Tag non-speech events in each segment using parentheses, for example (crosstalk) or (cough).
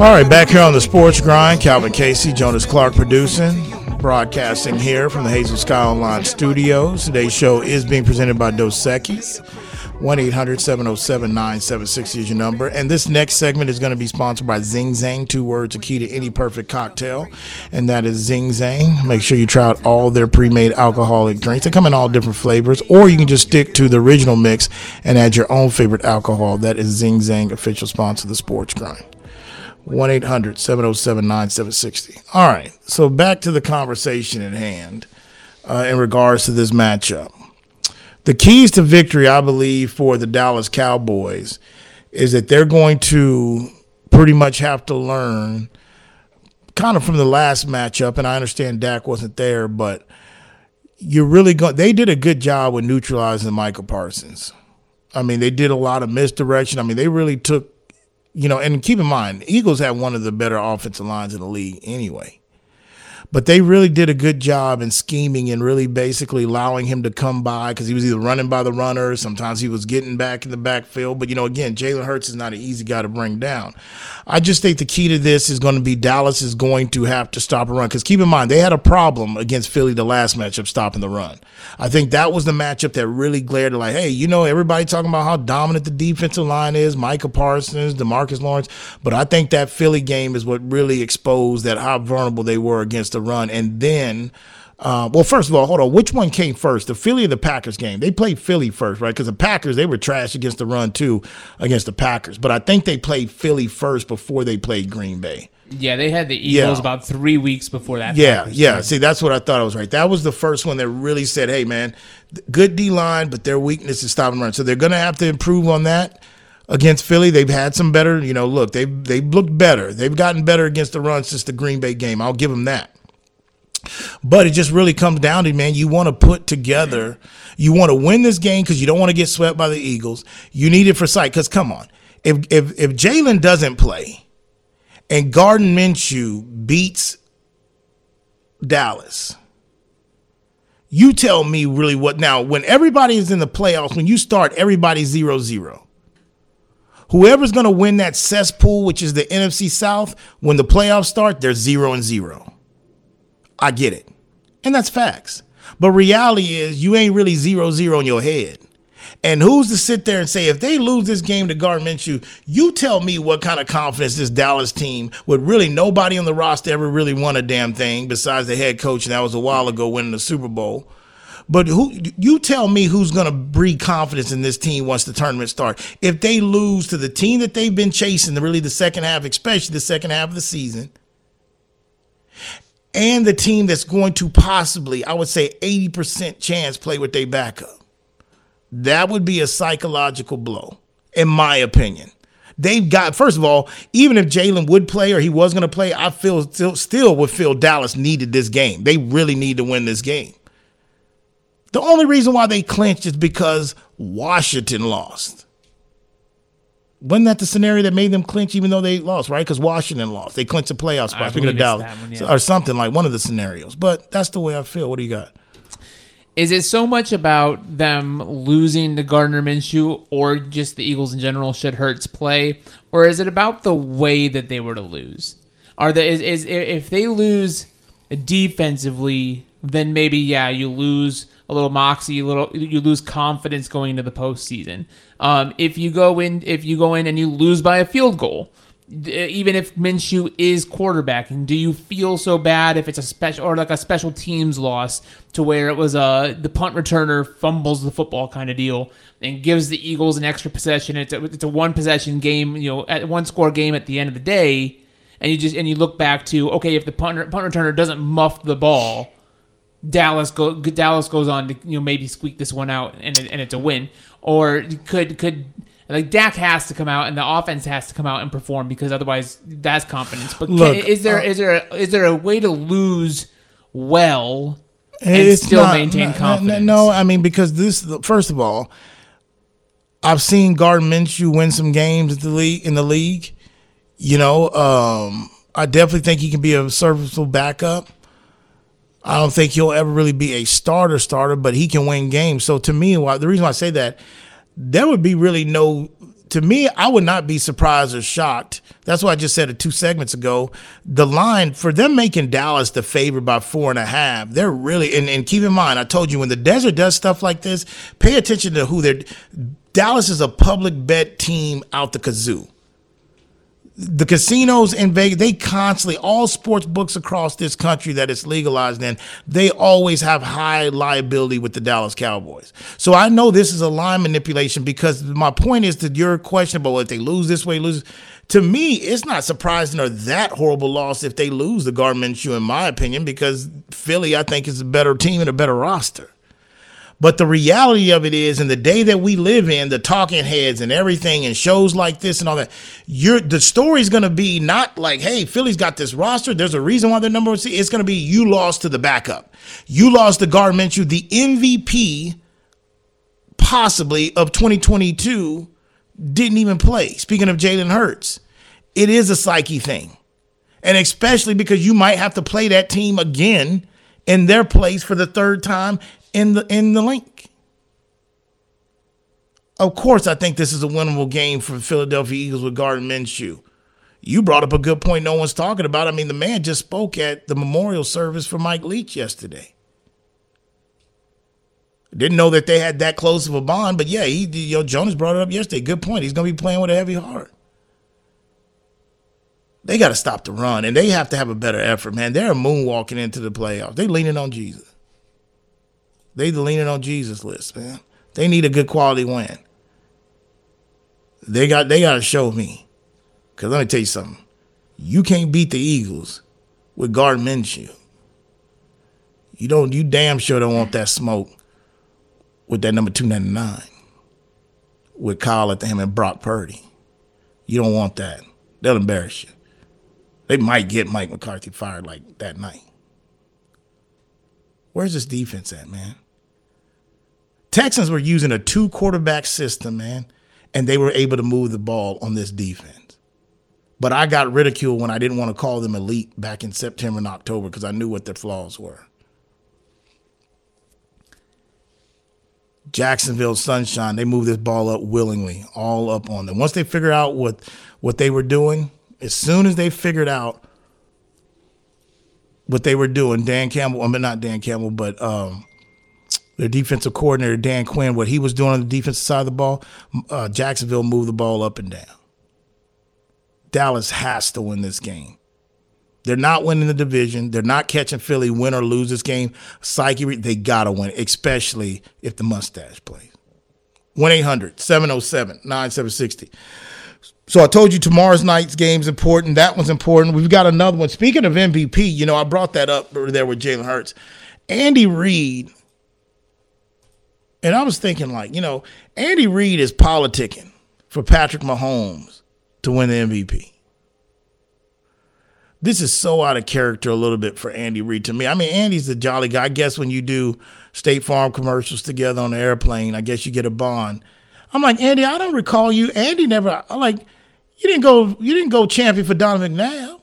All right, back here on the Sports Grind, Calvin Casey, Jonas Clark producing, broadcasting here from the Hazel Sky Online studios. Today's show is being presented by Dos Equis. 1 800 707 9760 is your number. And this next segment is going to be sponsored by Zing Zang, two words, a key to any perfect cocktail. And that is Zing Zang. Make sure you try out all their pre made alcoholic drinks. They come in all different flavors, or you can just stick to the original mix and add your own favorite alcohol. That is Zing Zang, official sponsor of the Sports Grind. 1 800 707 9760. All right, so back to the conversation at hand uh, in regards to this matchup the keys to victory, I believe, for the Dallas Cowboys is that they're going to pretty much have to learn kind of from the last matchup. And I understand Dak wasn't there, but you're really going, they did a good job with neutralizing Micah Parsons. I mean, they did a lot of misdirection. I mean, they really took, you know, and keep in mind, Eagles had one of the better offensive lines in the league anyway. But they really did a good job in scheming and really basically allowing him to come by because he was either running by the runner, sometimes he was getting back in the backfield. But, you know, again, Jalen Hurts is not an easy guy to bring down. I just think the key to this is going to be Dallas is going to have to stop a run because keep in mind, they had a problem against Philly the last matchup stopping the run. I think that was the matchup that really glared like, hey, you know, everybody talking about how dominant the defensive line is, Micah Parsons, DeMarcus Lawrence. But I think that Philly game is what really exposed that how vulnerable they were against the run. And then, uh, well, first of all, hold on. Which one came first, the Philly or the Packers game? They played Philly first, right? Because the Packers they were trash against the run too, against the Packers. But I think they played Philly first before they played Green Bay. Yeah, they had the Eagles yeah. about three weeks before that. Yeah, yeah. See, that's what I thought I was right. That was the first one that really said, "Hey, man, good D line, but their weakness is stopping run." So they're going to have to improve on that against Philly. They've had some better. You know, look, they they've looked better. They've gotten better against the run since the Green Bay game. I'll give them that. But it just really comes down to man, you want to put together, you want to win this game because you don't want to get swept by the Eagles. You need it for sight. Because come on, if if if Jalen doesn't play, and Gardner Minshew beats Dallas, you tell me really what now. When everybody is in the playoffs, when you start, everybody zero zero. Whoever's going to win that cesspool, which is the NFC South, when the playoffs start, they're zero and zero. I get it. And that's facts. But reality is you ain't really zero zero in your head. And who's to sit there and say if they lose this game to Gardner Minshew, you tell me what kind of confidence this Dallas team with really nobody on the roster ever really won a damn thing besides the head coach, and that was a while ago winning the Super Bowl. But who you tell me who's going to breed confidence in this team once the tournament starts? If they lose to the team that they've been chasing, really the second half, especially the second half of the season, and the team that's going to possibly, I would say, 80% chance play with their backup. That would be a psychological blow, in my opinion. They've got, first of all, even if Jalen would play or he was going to play, I feel still, still would feel Dallas needed this game. They really need to win this game. The only reason why they clinched is because Washington lost. Wasn't that the scenario that made them clinch even though they lost, right? Because Washington lost. They clinched a playoff spot. Speaking of Dallas. One, yeah. Or something like one of the scenarios. But that's the way I feel. What do you got? Is it so much about them losing to Gardner Minshew or just the Eagles in general should Hurts play? Or is it about the way that they were to lose? Are the is, is if they lose defensively, then maybe yeah, you lose a little moxie, a little you lose confidence going into the postseason. Um, if you go in, if you go in and you lose by a field goal, even if Minshew is quarterbacking, do you feel so bad if it's a special or like a special teams loss to where it was a the punt returner fumbles the football kind of deal and gives the Eagles an extra possession? It's a, it's a one possession game, you know, at one score game at the end of the day, and you just and you look back to okay, if the punt punt returner doesn't muff the ball Dallas go Dallas goes on to you know maybe squeak this one out and it, and it's a win, or could could like Dak has to come out and the offense has to come out and perform because otherwise that's confidence. But Look, can, is there uh, is there a, is there a way to lose well and still not, maintain confidence? No, I mean because this first of all, I've seen Gardner Minshew win some games the league in the league. You know, um, I definitely think he can be a serviceable backup. I don't think he'll ever really be a starter starter, but he can win games. So to me, the reason why I say that, there would be really no to me, I would not be surprised or shocked. That's why I just said it two segments ago. The line for them making Dallas the favorite by four and a half, they're really, and, and keep in mind, I told you when the desert does stuff like this, pay attention to who they're. Dallas is a public bet team out the kazoo the casinos in Vegas, they constantly, all sports books across this country that it's legalized in, they always have high liability with the Dallas Cowboys. So I know this is a line manipulation because my point is that your question about if they lose this way, lose. To me, it's not surprising or that horrible loss if they lose the Gardner Minshew, in my opinion, because Philly, I think, is a better team and a better roster. But the reality of it is, in the day that we live in, the talking heads and everything, and shows like this and all that, you're the story's going to be not like, "Hey, Philly's got this roster. There's a reason why they're number one seed." It's going to be you lost to the backup. You lost to Gardner Minshew, the MVP, possibly of 2022, didn't even play. Speaking of Jalen Hurts, it is a psyche thing, and especially because you might have to play that team again in their place for the third time in the in the link. Of course, I think this is a winnable game for Philadelphia Eagles with Gardner Minshew. You brought up a good point no one's talking about. I mean, the man just spoke at the memorial service for Mike Leach yesterday. Didn't know that they had that close of a bond, but yeah, he you Jonas brought it up yesterday. Good point. He's gonna be playing with a heavy heart. They got to stop the run, and they have to have a better effort, man. They're moonwalking into the playoffs. They're leaning on Jesus. They the leaning on Jesus list, man. They need a good quality win. They got they got to show me. Cause let me tell you something. You can't beat the Eagles with Gardner Minshew. You don't. You damn sure don't want that smoke with that number two ninety nine with Kyle at him and Brock Purdy. You don't want that. They'll embarrass you. They might get Mike McCarthy fired like that night. Where's this defense at, man? Texans were using a two quarterback system, man, and they were able to move the ball on this defense. But I got ridiculed when I didn't want to call them elite back in September and October because I knew what their flaws were. Jacksonville Sunshine, they moved this ball up willingly, all up on them. Once they figured out what what they were doing, as soon as they figured out what they were doing, Dan Campbell, I mean not Dan Campbell, but um, their defensive coordinator Dan Quinn, what he was doing on the defensive side of the ball, uh, Jacksonville moved the ball up and down. Dallas has to win this game. They're not winning the division. They're not catching Philly win or lose this game. Psyche, they got to win, especially if the mustache plays. 1 800 707 9760. So I told you tomorrow's night's game's important. That one's important. We've got another one. Speaking of MVP, you know, I brought that up there with Jalen Hurts. Andy Reid and I was thinking, like, you know, Andy Reid is politicking for Patrick Mahomes to win the MVP. This is so out of character a little bit for Andy Reid to me. I mean, Andy's a jolly guy. I guess when you do State Farm commercials together on the airplane, I guess you get a bond. I'm like, Andy, I don't recall you. Andy never. I'm like, you didn't go. You didn't go champion for Donovan McNabb.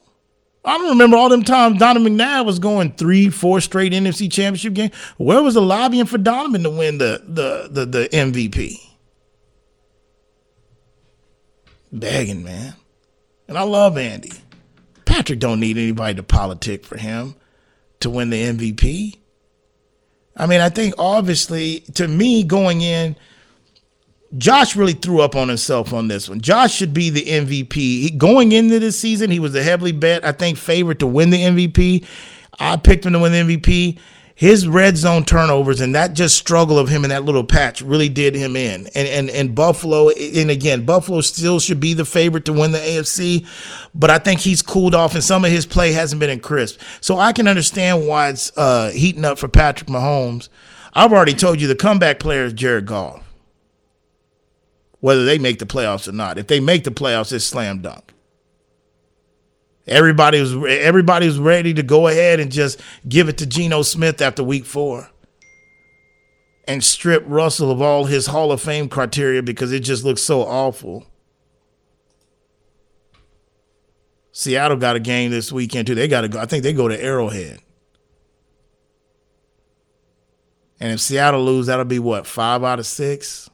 I don't remember all them times Donovan McNabb was going three, four straight NFC championship games. Where was the lobbying for Donovan to win the the the, the MVP? Begging, man. And I love Andy. Patrick don't need anybody to politic for him to win the MVP. I mean, I think obviously to me going in – Josh really threw up on himself on this one. Josh should be the MVP. He, going into this season, he was a heavily bet, I think, favorite to win the MVP. I picked him to win the MVP. His red zone turnovers and that just struggle of him in that little patch really did him in. And and and Buffalo, and again, Buffalo still should be the favorite to win the AFC, but I think he's cooled off and some of his play hasn't been in crisp. So I can understand why it's uh, heating up for Patrick Mahomes. I've already told you the comeback player is Jared Goff whether they make the playoffs or not. If they make the playoffs, it's slam dunk. Everybody was everybody was ready to go ahead and just give it to Geno Smith after week four. And strip Russell of all his Hall of Fame criteria because it just looks so awful. Seattle got a game this weekend too. They got to go. I think they go to Arrowhead. And if Seattle lose, that'll be what five out of six.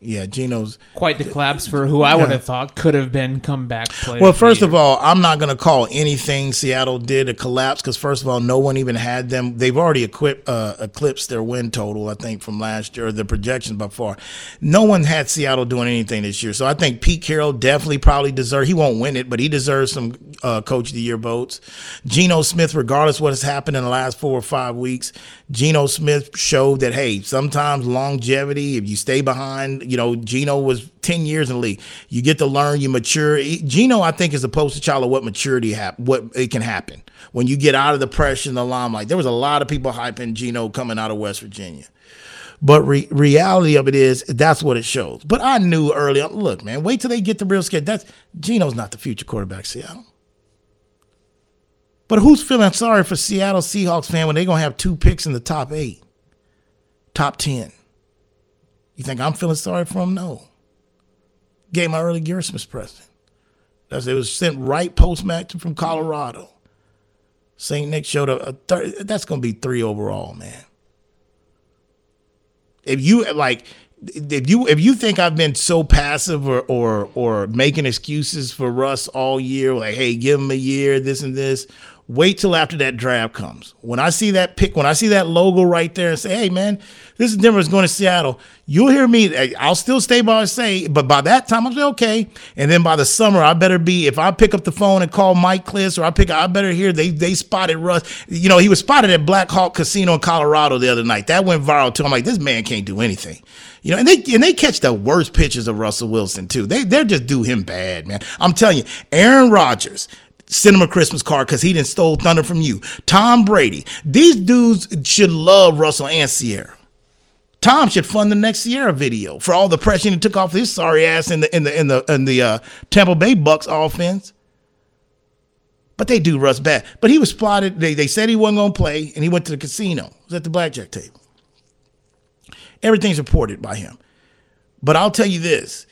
Yeah, Geno's quite the collapse for who I would have thought could have been comeback player. Well, first of all, I'm not going to call anything Seattle did a collapse because first of all, no one even had them. They've already equipped, uh, eclipsed their win total, I think, from last year, the projections by far. No one had Seattle doing anything this year, so I think Pete Carroll definitely probably deserves. He won't win it, but he deserves some uh, Coach of the Year votes. Geno Smith, regardless what has happened in the last four or five weeks, Geno Smith showed that hey, sometimes longevity, if you stay behind, you know, Geno was 10 years in the league. You get to learn, you mature. Geno, I think, is a poster child of what maturity hap- what it can happen when you get out of the pressure and the limelight. There was a lot of people hyping Geno coming out of West Virginia. But re- reality of it is that's what it shows. But I knew early on, look, man, wait till they get the real schedule. That's Geno's not the future quarterback Seattle. But who's feeling sorry for Seattle Seahawks fan when they're gonna have two picks in the top eight, top ten? You think I'm feeling sorry for them? No. Gave my early Christmas present. That's it was sent right post match from Colorado. St. Nick showed a, a third, that's gonna be three overall, man. If you like if you if you think I've been so passive or or or making excuses for Russ all year, like hey, give him a year, this and this, Wait till after that draft comes. When I see that pick, when I see that logo right there and say, hey, man, this is Denver's going to Seattle, you'll hear me. Eh, I'll still stay by and say, but by that time, I'll say, okay. And then by the summer, I better be, if I pick up the phone and call Mike Klis or I pick, I better hear they they spotted Russ. You know, he was spotted at Black Hawk Casino in Colorado the other night. That went viral too. I'm like, this man can't do anything. You know, and they and they catch the worst pitches of Russell Wilson too. They they just do him bad, man. I'm telling you, Aaron Rodgers send him a Christmas card because he didn't stole thunder from you. Tom Brady. These dudes should love Russell and Ciara. Tom should fund the next Ciara video for all the pressure he took off his sorry ass in the in the in the in the uh, Tampa Bay Bucks offense. But they do Russ bad. But he was spotted. They they said he wasn't gonna play, and he went to the casino. He was at the blackjack table. Everything's reported by him. But I'll tell you this: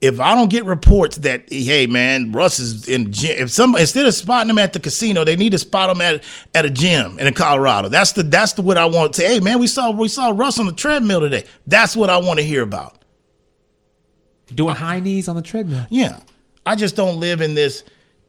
if I don't get reports that hey man, Russ is in gym, if some instead of spotting him at the casino, they need to spot him at at a gym in Colorado. That's the that's the what I want to say. Hey man, we saw we saw Russ on the treadmill today. That's what I want to hear about. Doing high knees on the treadmill. Yeah, I just don't live in this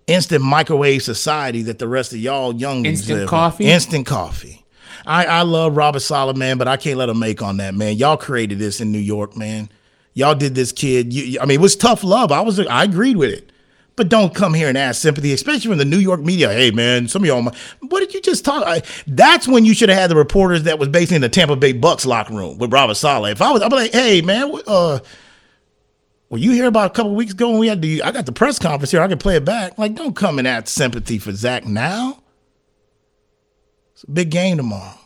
instant microwave society that the rest of y'all young instant coffee. In. Instant coffee. I I love Robert Saleh, man, but I can't let him make on that man. Y'all created this in New York, man y'all did this kid. You, I mean, it was tough love. I was, I agreed with it. But don't come here and ask sympathy, especially from the New York media. Hey, man, some of y'all, what did you just talk? I, that's when you should have had the reporters that was basically in the Tampa Bay Bucks locker room with Robert Saleh. If I was, I'd be like, hey, man, uh, well, you hear about a couple weeks ago when we had the, I got the press conference here. I can play it back. Like, don't come and ask sympathy for Zach now. It's a big game tomorrow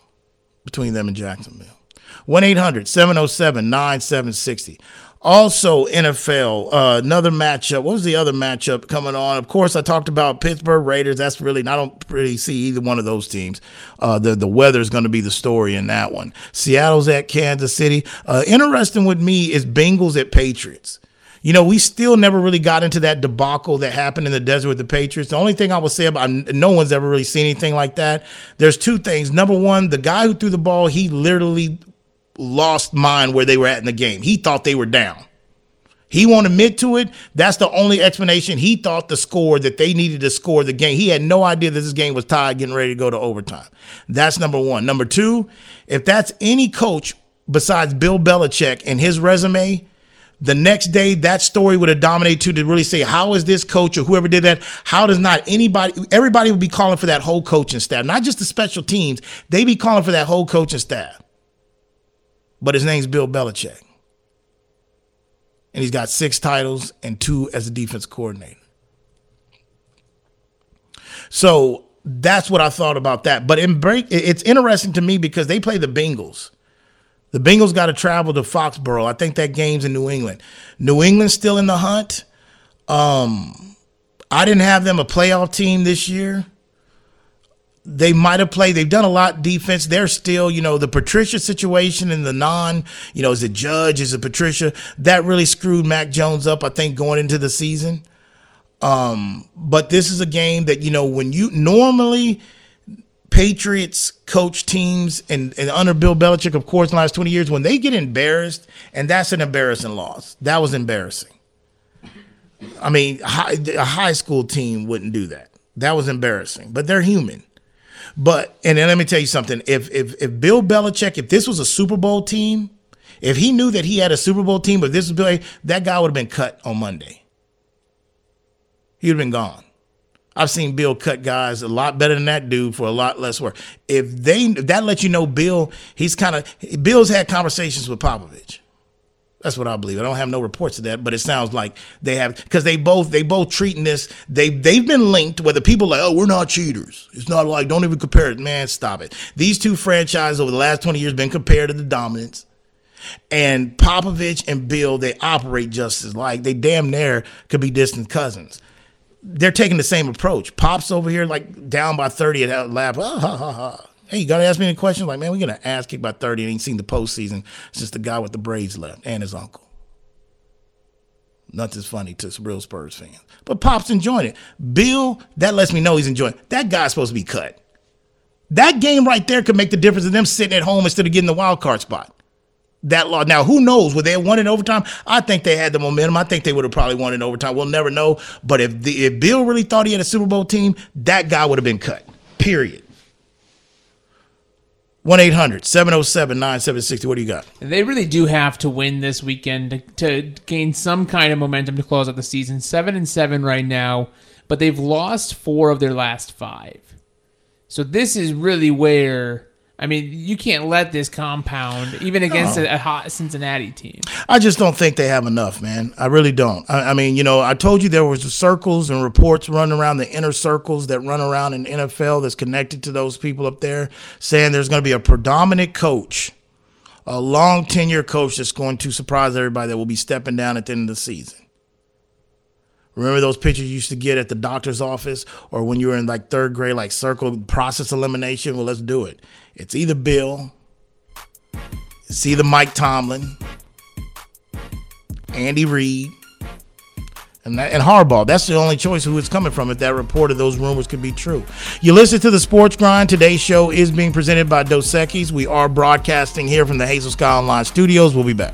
between them and Jacksonville. 1 800 707 9760. Also, NFL, uh, another matchup. What was the other matchup coming on? Of course, I talked about Pittsburgh Raiders. That's really, I don't really see either one of those teams. Uh, the, the weather is going to be the story in that one. Seattle's at Kansas City. Uh, interesting with me is Bengals at Patriots. You know, we still never really got into that debacle that happened in the desert with the Patriots. The only thing I will say about no one's ever really seen anything like that. There's two things. Number one, the guy who threw the ball, he literally lost mind where they were at in the game. He thought they were down. He won't admit to it. That's the only explanation. He thought the score that they needed to score the game. He had no idea that this game was tied, getting ready to go to overtime. That's number one. Number two, if that's any coach besides Bill Belichick and his resume, the next day that story would have dominated too to really say how is this coach or whoever did that how does not anybody everybody would be calling for that whole coaching staff not just the special teams They'd be calling for that whole coaching staff but his name's Bill Belichick. And he's got six titles and two as a defense coordinator. So that's what I thought about that. But in break, it's interesting to me because they play the Bengals. The Bengals got to travel to Foxborough. I think that game's in New England. New England's still in the hunt. Um, I didn't have them a playoff team this year they might have played. They've done a lot defense. They're still, you know, the Patricia situation and the non, you know, is it Judge, is it Patricia? That really screwed Mac Jones up, I think, going into the season. Um, but this is a game that, you know, when you normally Patriots coach teams and, and under Bill Belichick, of course, in the last 20 years, when they get embarrassed, and that's an embarrassing loss. That was embarrassing. I mean, high, a high school team wouldn't do that. That was embarrassing, but they're human. But and then let me tell you something. If if if Bill Belichick, if this was a Super Bowl team, if he knew that he had a Super Bowl team, but this was Bill, that guy would have been cut on Monday. He'd have been gone. I've seen Bill cut guys a lot better than that dude for a lot less work. If they if that lets you know Bill, he's kind of Bill's had conversations with Popovich. That's what I believe. I don't have no reports of that, but it sounds like they have because they both they both treating this. They they've been linked. Whether people like, oh, we're not cheaters. It's not like don't even compare it. Man, stop it. These two franchises over the last twenty years been compared to the dominance. And Popovich and Bill, they operate just as like they damn near could be distant cousins. They're taking the same approach. Pops over here like down by thirty at laugh. Ah, ha, ha, ha. Hey, you gotta ask me any questions? Like, man, we're gonna ask kick by 30 and ain't seen the postseason since the guy with the braids left and his uncle. Nothing's funny to real Spurs fans. But Pop's enjoying it. Bill, that lets me know he's enjoying it. That guy's supposed to be cut. That game right there could make the difference of them sitting at home instead of getting the wild card spot. That law. Now, who knows? Would they have won in overtime? I think they had the momentum. I think they would have probably won in overtime. We'll never know. But if the, if Bill really thought he had a Super Bowl team, that guy would have been cut. Period. 1 800 707 9760. What do you got? They really do have to win this weekend to, to, gain some kind of momentum to close out the season. 7 and 7 right now, but they've lost four of their last five. So this is really where I mean, you can't let this compound even against no. a, a, hot Cincinnati team. I just don't think they have enough, man. I really don't. I, I, mean, you know, I told you there was circles and reports running around the inner circles that run around in NFL that's connected to those people up there, saying there's going to be a predominant coach, a long tenure coach that's going to surprise everybody that will be stepping down at the end of the season. Remember those pictures you used to get at the doctor's office or when you were in like third grade, like circle process elimination? Well, let's do it. It's either Bill, it's either Mike Tomlin, Andy Reid, and, and Harbaugh. That's the only choice who it's coming from if that report of those rumors could be true. You listen to the Sports Grind. Today's show is being presented by Dos. We are broadcasting here from the Hazel Sky Online studios. We'll be back.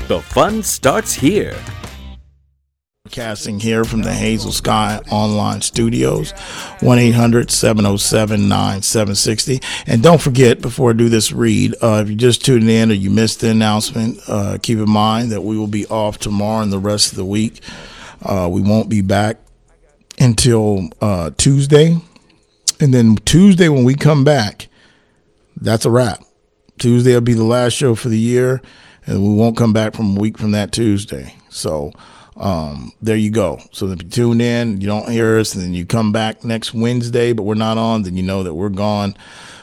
The fun starts here. Casting here from the Hazel Sky Online Studios, 1 800 707 9760. And don't forget, before I do this read, uh, if you just tuned in or you missed the announcement, uh, keep in mind that we will be off tomorrow and the rest of the week. Uh, we won't be back until uh, Tuesday. And then Tuesday, when we come back, that's a wrap. Tuesday will be the last show for the year, and we won't come back from a week from that Tuesday. So, um, there you go. So if you tune in, you don't hear us, and then you come back next Wednesday, but we're not on, then you know that we're gone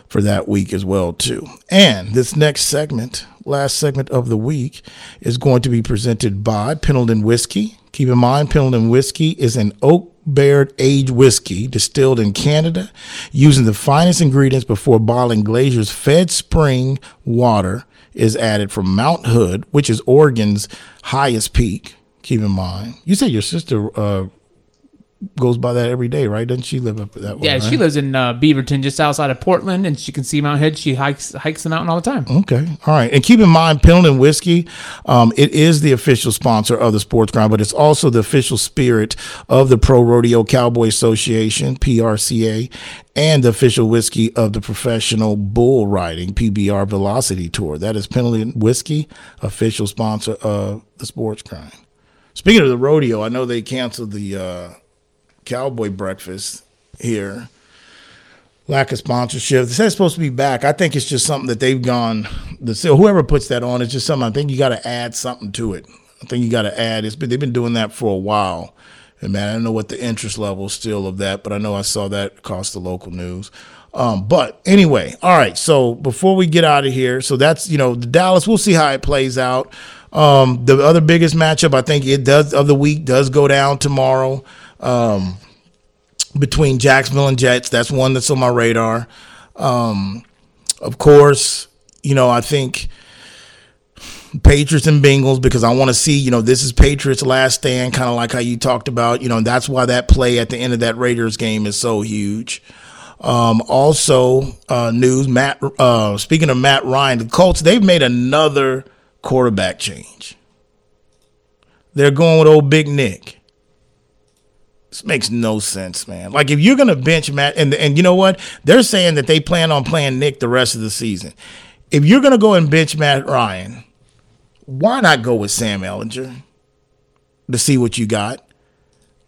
for that week as well too. And this next segment, last segment of the week, is going to be presented by Pendleton Whiskey. Keep in mind, Pendleton Whiskey is an oak barrel aged whiskey distilled in Canada using the finest ingredients before bottling Glacier's fed spring water is added from Mount Hood, which is Oregon's highest peak keep in mind. You said your sister uh, goes by that every day, right? Doesn't she live up that way? Yeah, right? she lives in uh, Beaverton, just outside of Portland, and she can see Mount Hood. She hikes hikes the mountain all the time. Okay, all right. And keep in mind, Pendleton Whiskey, um, it is the official sponsor of the Sports Grind, but it's also the official spirit of the Pro Rodeo Cowboy Association (PRCA) and the official whiskey of the Professional Bull Riding (PBR) Velocity Tour. That is Pendleton Whiskey, official sponsor of the Sports Grind. Speaking of the rodeo, I know they canceled the uh, cowboy breakfast here. Lack of sponsorship. They said supposed to be back. I think it's just something that they've gone. The whoever puts that on, it's just something. I think you got to add something to it. I think you got to add. It's been they've been doing that for a while. And man, I don't know what the interest level is still of that, but I know I saw that across the local news. Um, but anyway, all right. So before we get out of here, so that's you know the Dallas. We'll see how it plays out. Um, the other biggest matchup, I think it does of the week does go down tomorrow um, between Jacksonville and Jets. That's one that's on my radar. Um, of course, you know I think Patriots and Bengals because I want to see you know this is Patriots last stand, kind of like how you talked about. You know that's why that play at the end of that Raiders game is so huge. Um, also, uh, news Matt. Uh, speaking of Matt Ryan, the Colts they've made another quarterback change. They're going with old Big Nick. This makes no sense, man. Like if you're gonna bench Matt, and and you know what? They're saying that they plan on playing Nick the rest of the season. If you're gonna go and bench Matt Ryan, why not go with Sam Ehlinger to see what you got,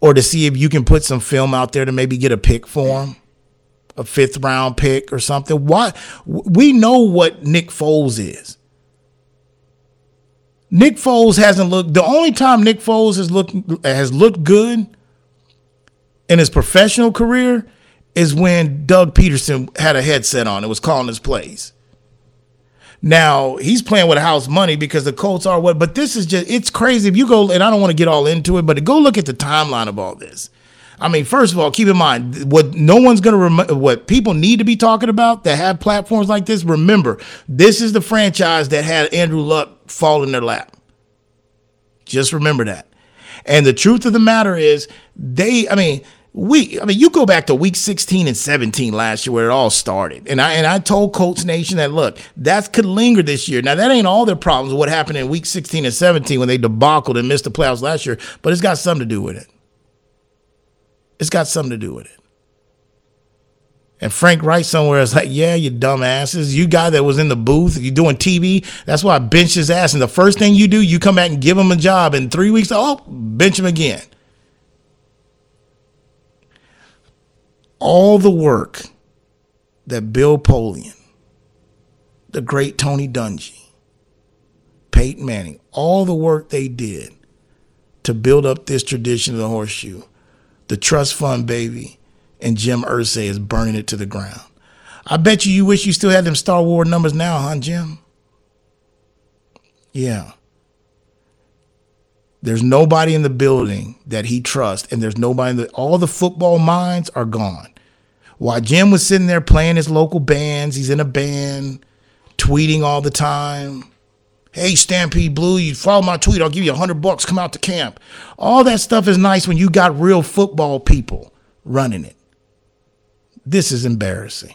or to see if you can put some film out there to maybe get a pick for him, a fifth round pick or something? Why? We know what Nick Foles is. Nick Foles hasn't looked. The only time Nick Foles has looked has looked good in his professional career is when Doug Pederson had a headset on and was calling his plays. Now he's playing with house money because the Colts are what. But this is just it's crazy. If you go and I don't want to get all into it, but go look at the timeline of all this. I mean, first of all, keep in mind what no one's going to remember. What people need to be talking about that have platforms like this. Remember, this is the franchise that had Andrew Luck fall in their lap. Just remember that. And the truth of the matter is, they. I mean, we. I mean, you go back to week 16 and 17 last year where it all started, and I and I told Colts Nation that look, that could linger this year. Now that ain't all their problems. What happened in week 16 and 17 when they debacled and missed the playoffs last year, but it's got something to do with it. It's got something to do with it. And Frank Reich somewhere is like, yeah, you dumbasses. You guy that was in the booth, you doing TV. That's why I bench his ass. And the first thing you do, you come back and give him a job. In three weeks, oh, bench him again. All the work that Bill Polian, the great Tony Dungy, Peyton Manning, all the work they did to build up this tradition of the horseshoe, the trust fund baby, and Jim Irsay is burning it to the ground. I bet you you wish you still had them Star Wars numbers now, huh, Jim? Yeah. There's nobody in the building that he trusts, and there's nobody that all the football minds are gone. While Jim was sitting there playing his local bands, he's in a band, tweeting all the time. Hey, Stampede Blue, you follow my tweet, I'll give you a hundred bucks, come out to camp. All that stuff is nice when you got real football people running it. This is embarrassing.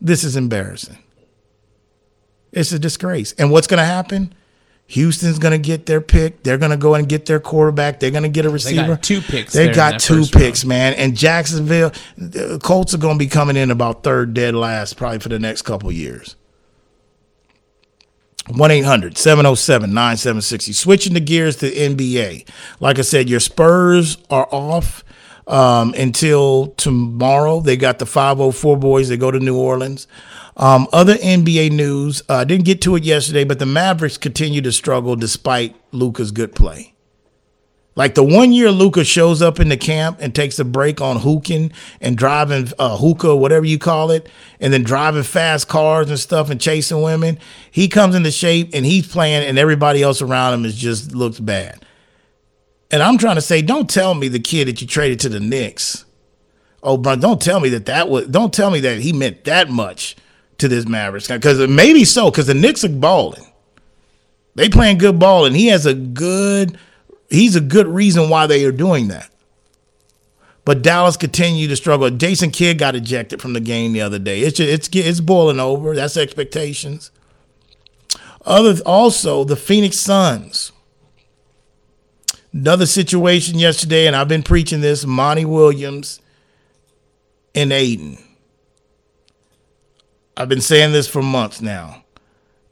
This is embarrassing. It's a disgrace. And what's going to happen? Houston's going to get their pick. They're going to go and get their quarterback. They're going to get a receiver. They got two picks. They got two picks, man. And Jacksonville, Colts are going to be coming in about third, dead last, probably for the next couple years. 1 800 707 9760. Switching the gears to NBA. Like I said, your Spurs are off um, until tomorrow. They got the 504 boys. They go to New Orleans. Um, other NBA news, I uh, didn't get to it yesterday, but the Mavericks continue to struggle despite Luka's good play. Like the one year Luka shows up in the camp and takes a break on hooking and driving uh, hookah, whatever you call it, and then driving fast cars and stuff and chasing women. He comes into shape and he's playing, and everybody else around him is just looks bad. And I'm trying to say, don't tell me the kid that you traded to the Knicks. Oh, bro, don't tell me that that was. Don't tell me that he meant that much to this Mavericks because maybe so because the Knicks are balling. They playing good ball, and he has a good. He's a good reason why they are doing that. But Dallas continue to struggle. Jason Kidd got ejected from the game the other day. It's just, it's it's boiling over. That's expectations. Other also the Phoenix Suns. Another situation yesterday, and I've been preaching this: Monty Williams and Ayton. I've been saying this for months now.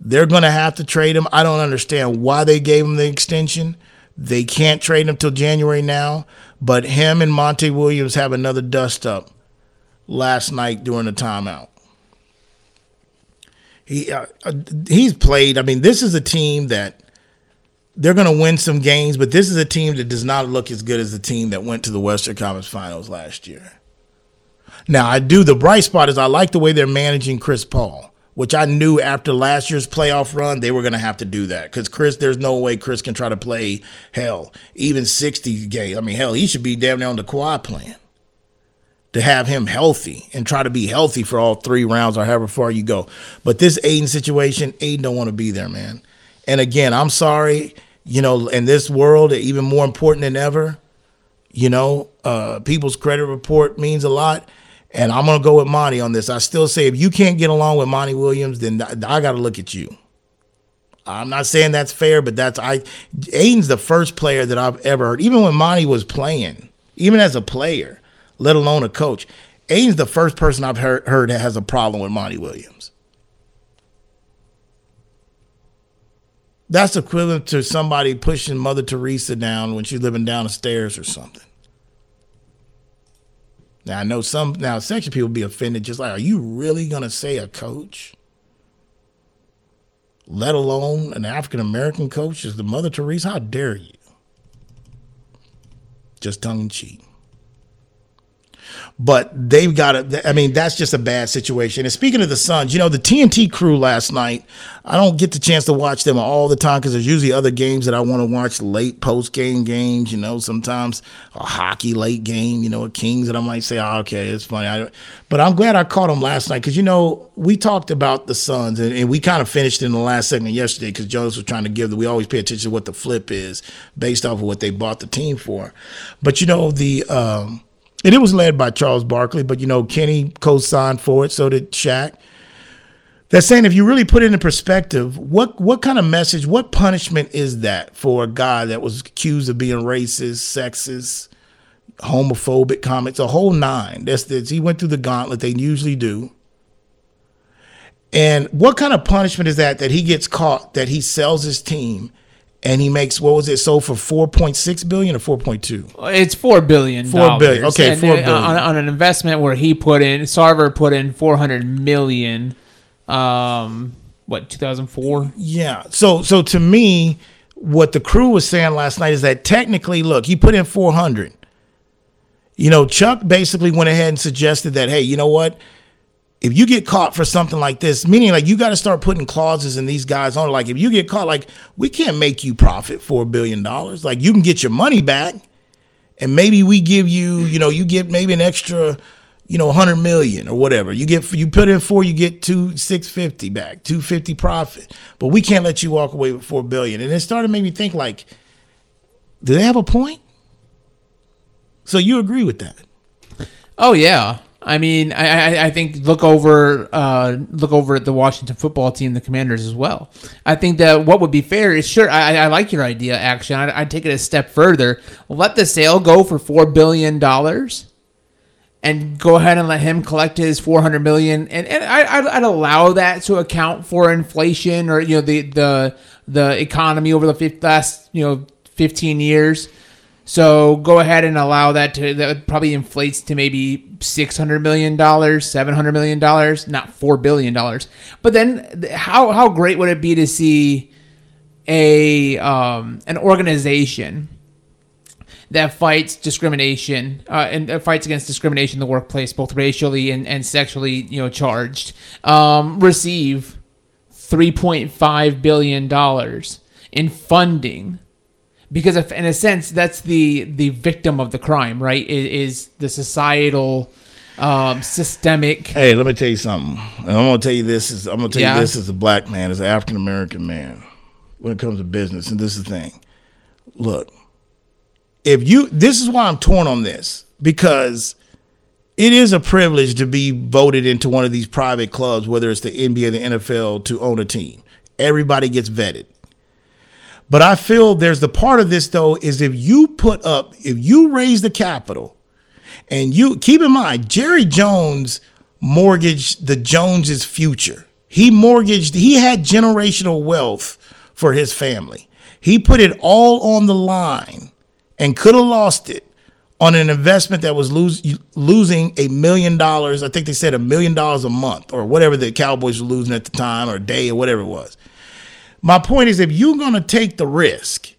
They're going to have to trade him. I don't understand why they gave him the extension. They can't trade him till January now, but him and Monty Williams have another dust up last night during the timeout. He uh, uh he's played. I mean, this is a team that they're going to win some games, but this is a team that does not look as good as the team that went to the Western Conference Finals last year. Now, I do the bright spot is I like the way they're managing Chris Paul, which I knew after last year's playoff run they were going to have to do that because Chris, there's no way Chris can try to play hell even 60 games. I mean, hell, he should be damn near on the quad plan to have him healthy and try to be healthy for all three rounds or however far you go. But this Ayton situation, Ayton don't want to be there, man. And again, I'm sorry, you know, in this world, even more important than ever, you know, uh, people's credit report means a lot. And I'm gonna go with Monty on this. I still say if you can't get along with Monty Williams, then I got to look at you. I'm not saying that's fair, but that's I. Ayton's the first player that I've ever heard, even when Monty was playing, even as a player, let alone a coach. Ayton's the first person I've heard, heard that has a problem with Monty Williams. That's equivalent to somebody pushing Mother Teresa down when she's living down the stairs or something. Now I know some now section people be offended, just like, are you really gonna say a coach? Let alone an African American coach is the Mother Teresa? How dare you? Just tongue in cheek but they've got to. I mean, that's just a bad situation. And speaking of the Suns, you know, the TNT crew last night, I don't get the chance to watch them all the time because there's usually other games that I want to watch late post game games, you know, sometimes a hockey late game, you know, a Kings that I might say, oh, okay, it's funny. I, but I'm glad I caught them last night because, you know, we talked about the Suns and, and we kind of finished in the last segment yesterday because Jonas was trying to give that we always pay attention to what the flip is based off of what they bought the team for. But, you know, the. Um, and it was led by Charles Barkley, but you know, Kenny co-signed for it, so did Shaq. That's saying if you really put it in perspective, what what kind of message, what punishment is that for a guy that was accused of being racist, sexist, homophobic, comments, a whole nine. That's this. He went through the gauntlet they usually do. And what kind of punishment is that that he gets caught that he sells his team and he makes what was it sold for 4.6 billion or 4.2 it's 4 billion 4 billion okay and, 4 billion. on, on, an investment where he put in sarver put in 400 million um what 2004 yeah so so to me what the crew was saying last night is that technically look he put in 400 you know chuck basically went ahead and suggested that hey you know what if you get caught for something like this, meaning like you got to start putting clauses in these guys on, like if you get caught, like we can't make you profit four billion dollars. Like you can get your money back, and maybe we give you, you know, you get maybe an extra, you know, 100 million or whatever. You get you put in four, you get two 650 back, 250 profit. But we can't let you walk away with 4 billion. And it started make me think like do they have a point? So you agree with that? Oh yeah. I mean, I, I, I think look over uh, look over at the Washington football team, the Commanders as well. I think that what would be fair is sure. I, I like your idea. Actually, I'd, I'd take it a step further. Let the sale go for four billion dollars, and go ahead and let him collect his four hundred million. And and I, I'd, I'd allow that to account for inflation or you know the the the economy over the last you know fifteen years. So go ahead and allow that to that probably inflates to maybe six hundred million dollars, seven hundred million dollars, not four billion dollars. But then, how how great would it be to see a um, an organization that fights discrimination uh, and uh, fights against discrimination in the workplace, both racially and, and sexually, you know, charged, um, receive three point five billion dollars in funding because if, in a sense that's the the victim of the crime right is, is the societal um, systemic Hey, let me tell you something. And I'm gonna tell you this is I'm gonna tell Yeah. you this as a black man, as an African American man, when it comes to business. And this is the thing. Look, if you this is why I'm torn on this, because it is a privilege to be voted into one of these private clubs, whether it's the NBA the NFL, to own a team. Everybody gets vetted. But I feel there's the part of this though is if you put up, if you raise the capital, and you keep in mind, Jerry Jones mortgaged the Joneses' future. He mortgaged, he had generational wealth for his family. He put it all on the line and could have lost it on an investment that was lose, losing a million dollars. I think they said a million dollars a month or whatever the Cowboys were losing at the time or day or whatever it was. My point is, if you're going to take the risk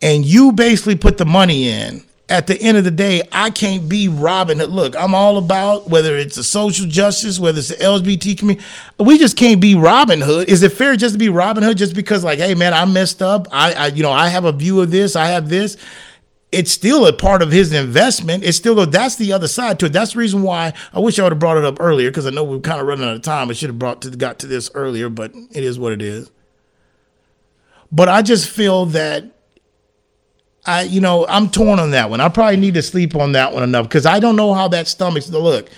and you basically put the money in, at the end of the day, I can't be Robin Hood. Look, I'm all about whether it's a social justice, whether it's the LGBT community. We just can't be Robin Hood. Is it fair just to be Robin Hood just because, like, hey man, I messed up. I, I you know, I have a view of this. I have this. It's still a part of his investment. It's still that's the other side to it. That's the reason why I wish I would have brought it up earlier because I know we're kind of running out of time. I should have brought to got to this earlier, but it is what it is. But I just feel that I, you know, I'm torn on that one. I probably need to sleep on that one enough because I don't know how that stomach's the look.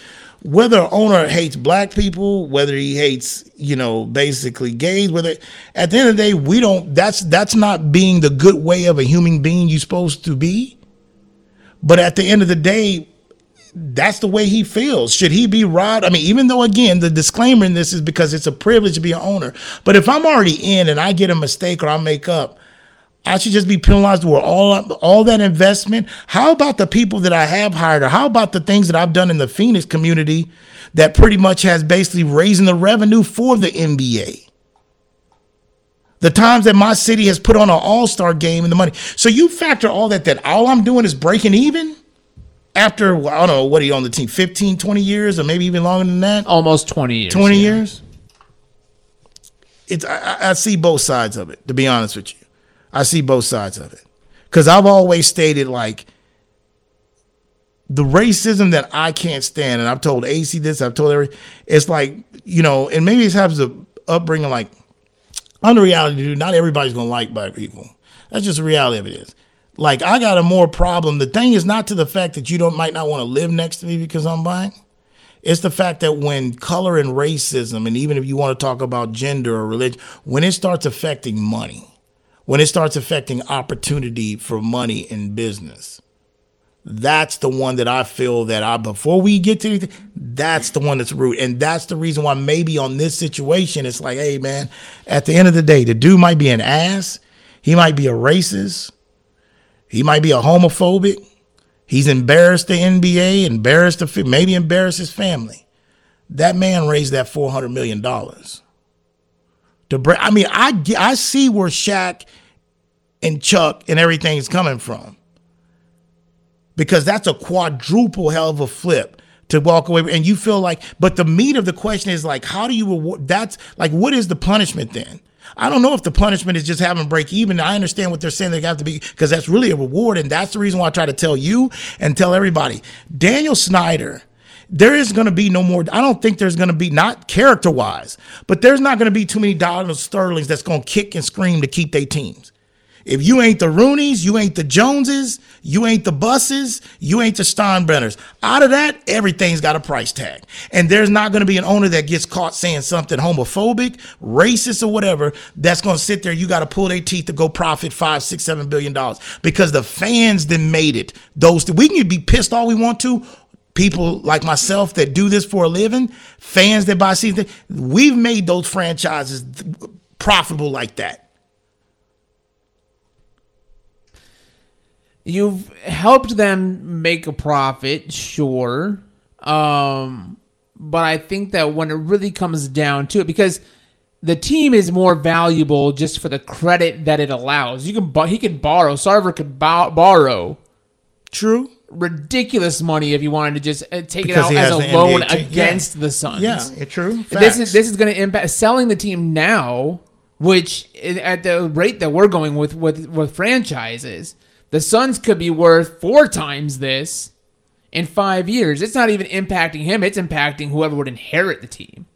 Whether owner hates black people, whether he hates, you know, basically gays, whether at the end of the day, we don't. That's that's not being the good way of a human being you're supposed to be. But at the end of the day, that's the way he feels. Should he be robbed? I mean, even though again the disclaimer in this is because it's a privilege to be an owner. But if I'm already in and I get a mistake or I make up, I should just be penalized for all all that investment. How about the people that I have hired, or how about the things that I've done in the Phoenix community that pretty much has basically raising the revenue for the NBA? The times that my city has put on an all-star game and the money. So you factor all that that all I'm doing is breaking even after I don't know what are you on the team 15 20 years or maybe even longer than that? Almost 20 years 20 yeah. years? It's I, I- see both sides of it to be honest with you. I see both sides of it. Because i've always stated like the racism that i can't stand and i've told ac this i've told every it's like you know and maybe it has a upbringing like on the reality dude not everybody's gonna like black people. That's just the reality of it is like i got a more problem the thing is not to the fact that you don't might not want to live next to me because i'm black it's the fact that when color and racism, and even if you want to talk about gender or religion, when it starts affecting money, when it starts affecting opportunity for money in business, that's the one that I feel that I, before we get to anything, that's the one that's root. And that's the reason why maybe on this situation, it's like, hey, man, at the end of the day, the dude might be an ass. He might be a racist. He might be a homophobic. He's embarrassed the NBA, embarrassed the maybe embarrassed his family. That man raised that four hundred million dollars. To bring, I mean, I I see where Shaq and Chuck and everything's coming from, because that's a quadruple hell of a flip to walk away. And you feel like, but the meat of the question is like, how do you reward? That's like, what is the punishment then? I don't know if the punishment is just having break even. I understand what they're saying. They have to be because that's really a reward, and that's the reason why I try to tell you and tell everybody. Daniel Snyder there is going to be no more. I don't think there's going to be not character wise, but there's not going to be too many Donald Sterlings that's going to kick and scream to keep their teams. If you ain't the Rooneys, you ain't the Joneses, you ain't the Busses, you ain't the Steinbrenners. Out of that, everything's got a price tag. And there's not going to be an owner that gets caught saying something homophobic, racist, or whatever that's going to sit there. You got to pull their teeth to go profit five, six, seven billion dollars because the fans then made it. Those we can be pissed all we want to people like myself that do this for a living, fans that buy season, we've made those franchises profitable like that. You've helped them make a profit, sure. Um, but I think that when it really comes down to it, because the team is more valuable just for the credit that it allows. You can he could borrow. Sarver could borrow. True. Ridiculous money if you wanted to just uh, take because it out as a loan against yeah. the Suns. Yeah, true. Facts. This is this is going to impact selling the team now, which at the rate that we're going with with with franchises the Suns could be worth four times this in five years. It's not even impacting him, it's impacting whoever would inherit the team.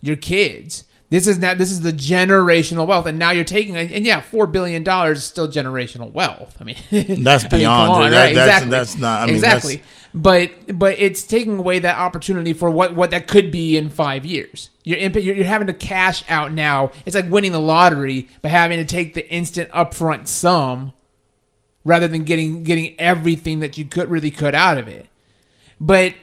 Your kids. This is now this is the generational wealth. And now you're taking and yeah, four billion dollars is still generational wealth. I mean (laughs) That's beyond I mean, on, that, right? that's, exactly. that's not I mean, exactly. But but it's taking away that opportunity for what, what that could be in five years. You're, you're you're having to cash out now. It's like winning the lottery but having to take the instant upfront sum rather than getting getting everything that you could really could out of it. But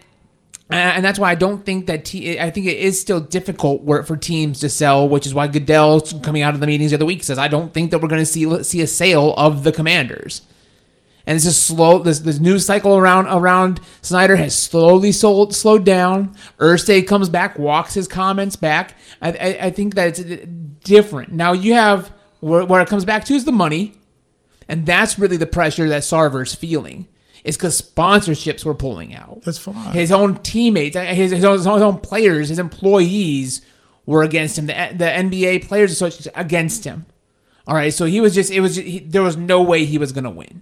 and that's why I don't think that te- I think it is still difficult work for teams to sell, which is why Goodell coming out of the meetings the other week says I don't think that we're going to see see a sale of the Commanders. And it's just slow. This this news cycle around around Snyder has slowly sold slowed down. Irsay comes back, walks his comments back. I, I, I think that it's uh, different now. You have where, where it comes back to is the money and that's really the pressure that Sarver's feeling. Is because sponsorships were pulling out. That's fine. His own teammates, uh, his, his, own, his own players, his employees were against him. The, uh, the NBA Players Association against him. All right, so he was just it was he, there was no way he was going to win.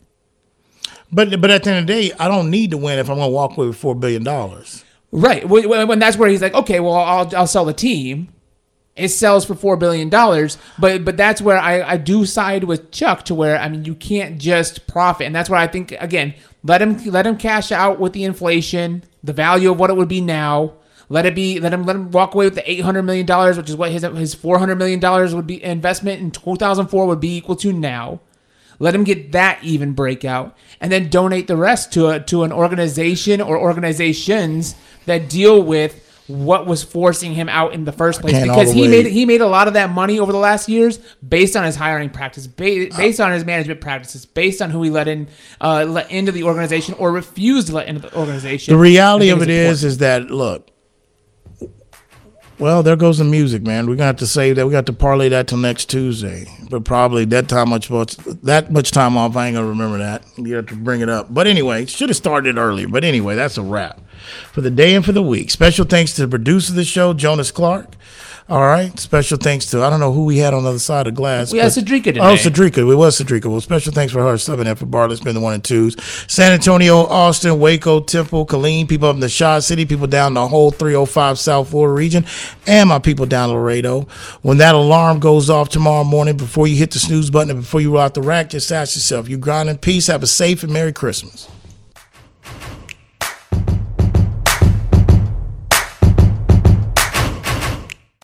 But but at the end of the day, I don't need to win if I'm going to walk away with four billion dollars. Right. When, when that's where he's like, okay, well, I'll I'll sell the team it sells for four billion dollars. But but that's where I, I do side with Chuck to where I mean you can't just profit, and that's where I think again let him let him cash out with the inflation, the value of what it would be now. Let it be. Let him let him walk away with the eight hundred million dollars, which is what his his four hundred million dollars would be investment in two thousand four would be equal to now. Let him get that even breakout, and then donate the rest to a to an organization or organizations that deal with what was forcing him out in the first place because he way. made he made a lot of that money over the last years based on his hiring practice, based on his management practices, based on who he let in uh, let into the organization or refused to let into the organization. The reality of it is, is that look. Well, there goes the music, man. We're gonna have to save that. We got to parlay that till next Tuesday, but probably that time much that much time off. I ain't gonna remember that. You have to bring it up. But anyway, should have started earlier. But anyway, that's a wrap for the day and for the week. Special thanks to the producer of the show, Jonas Clark. All right. Special thanks to I don't know who we had on the other side of glass. We had Cedrica today. Oh, Cedrica. We was Cedrica. Well, special thanks for her subbing in for Bartlett's been the one and twos. San Antonio, Austin, Waco, Temple, Killeen, people up in the Shaw City, people down the whole 305 South Florida region, and my people down Laredo. When that alarm goes off tomorrow morning, before you hit the snooze button and before you roll out the rack, just ask yourself, you grind in peace, have a safe and Merry Christmas.